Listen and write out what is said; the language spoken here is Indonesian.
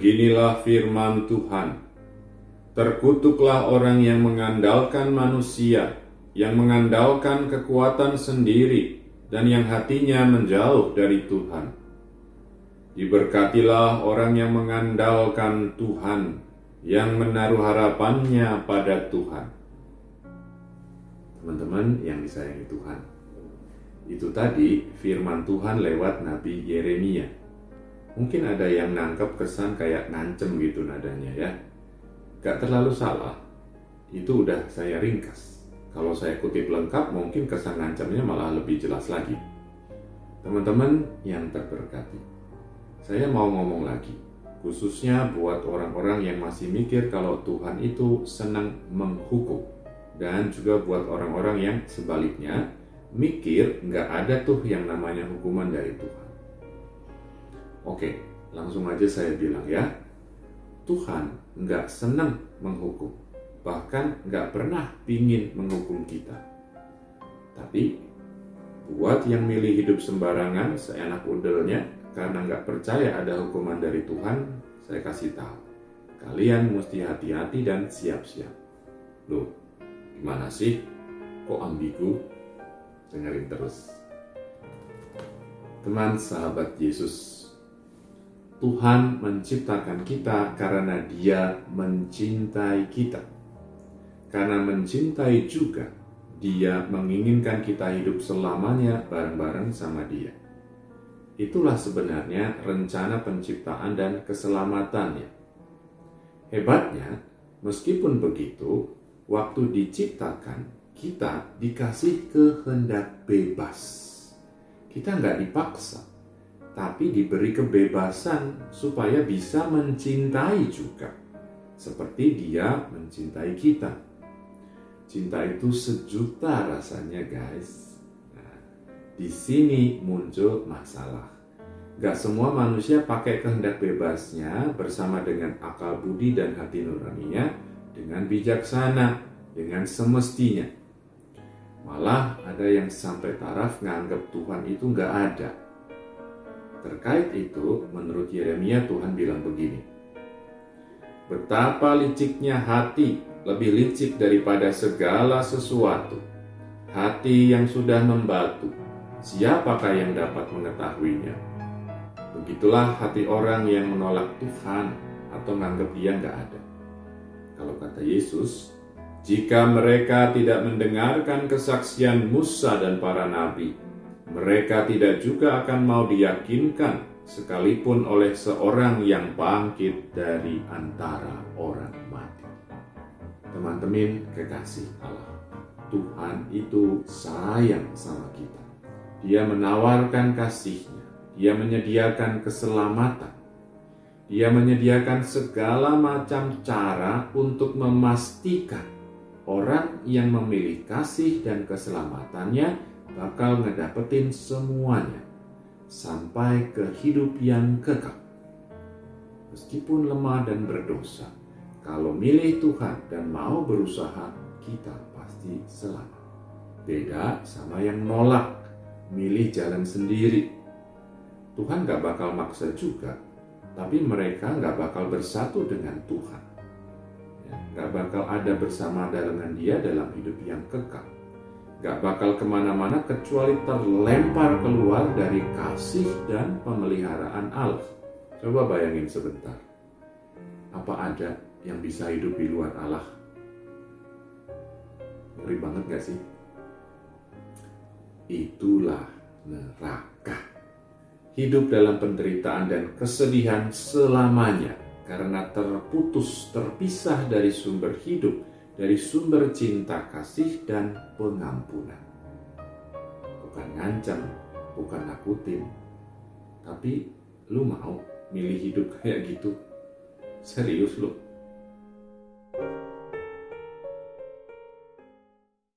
Beginilah firman Tuhan. Terkutuklah orang yang mengandalkan manusia, yang mengandalkan kekuatan sendiri, dan yang hatinya menjauh dari Tuhan. Diberkatilah orang yang mengandalkan Tuhan, yang menaruh harapannya pada Tuhan. Teman-teman yang disayangi Tuhan, itu tadi firman Tuhan lewat Nabi Yeremia mungkin ada yang nangkep kesan kayak ngancem gitu nadanya ya. Gak terlalu salah, itu udah saya ringkas. Kalau saya kutip lengkap mungkin kesan ngancemnya malah lebih jelas lagi. Teman-teman yang terberkati, saya mau ngomong lagi, khususnya buat orang-orang yang masih mikir kalau Tuhan itu senang menghukum, dan juga buat orang-orang yang sebaliknya mikir nggak ada tuh yang namanya hukuman dari Tuhan. Oke, langsung aja saya bilang ya. Tuhan nggak senang menghukum, bahkan nggak pernah pingin menghukum kita. Tapi buat yang milih hidup sembarangan seenak udelnya karena nggak percaya ada hukuman dari Tuhan, saya kasih tahu. Kalian mesti hati-hati dan siap-siap. Loh, gimana sih? Kok ambigu? Dengerin terus. Teman sahabat Yesus Tuhan menciptakan kita karena Dia mencintai kita. Karena mencintai juga, Dia menginginkan kita hidup selamanya bareng-bareng sama Dia. Itulah sebenarnya rencana penciptaan dan keselamatannya. Hebatnya, meskipun begitu, waktu diciptakan, kita dikasih kehendak bebas. Kita nggak dipaksa tapi diberi kebebasan supaya bisa mencintai juga, seperti Dia mencintai kita. Cinta itu sejuta rasanya, guys. Nah, di sini muncul masalah. Gak semua manusia pakai kehendak bebasnya bersama dengan akal budi dan hati nuraninya dengan bijaksana, dengan semestinya. Malah ada yang sampai taraf nganggap Tuhan itu gak ada Terkait itu, menurut Yeremia Tuhan bilang begini. Betapa liciknya hati, lebih licik daripada segala sesuatu. Hati yang sudah membatu, siapakah yang dapat mengetahuinya? Begitulah hati orang yang menolak Tuhan atau menganggap dia nggak ada. Kalau kata Yesus, jika mereka tidak mendengarkan kesaksian Musa dan para nabi, mereka tidak juga akan mau diyakinkan sekalipun oleh seorang yang bangkit dari antara orang mati. Teman-teman kekasih Allah, Tuhan itu sayang sama kita. Dia menawarkan kasihnya, dia menyediakan keselamatan, dia menyediakan segala macam cara untuk memastikan orang yang memilih kasih dan keselamatannya bakal ngedapetin semuanya sampai ke hidup yang kekal. Meskipun lemah dan berdosa, kalau milih Tuhan dan mau berusaha, kita pasti selamat. Beda sama yang nolak, milih jalan sendiri. Tuhan gak bakal maksa juga, tapi mereka gak bakal bersatu dengan Tuhan. Ya, gak bakal ada bersama dengan dia dalam hidup yang kekal gak bakal ke mana-mana kecuali terlempar keluar dari kasih dan pemeliharaan Allah. Coba bayangin sebentar. Apa ada yang bisa hidup di luar Allah? Ngeri banget gak sih? Itulah neraka. Hidup dalam penderitaan dan kesedihan selamanya karena terputus, terpisah dari sumber hidup dari sumber cinta kasih dan pengampunan. Bukan ngancam, bukan nakutin, tapi lu mau milih hidup kayak gitu? Serius lu?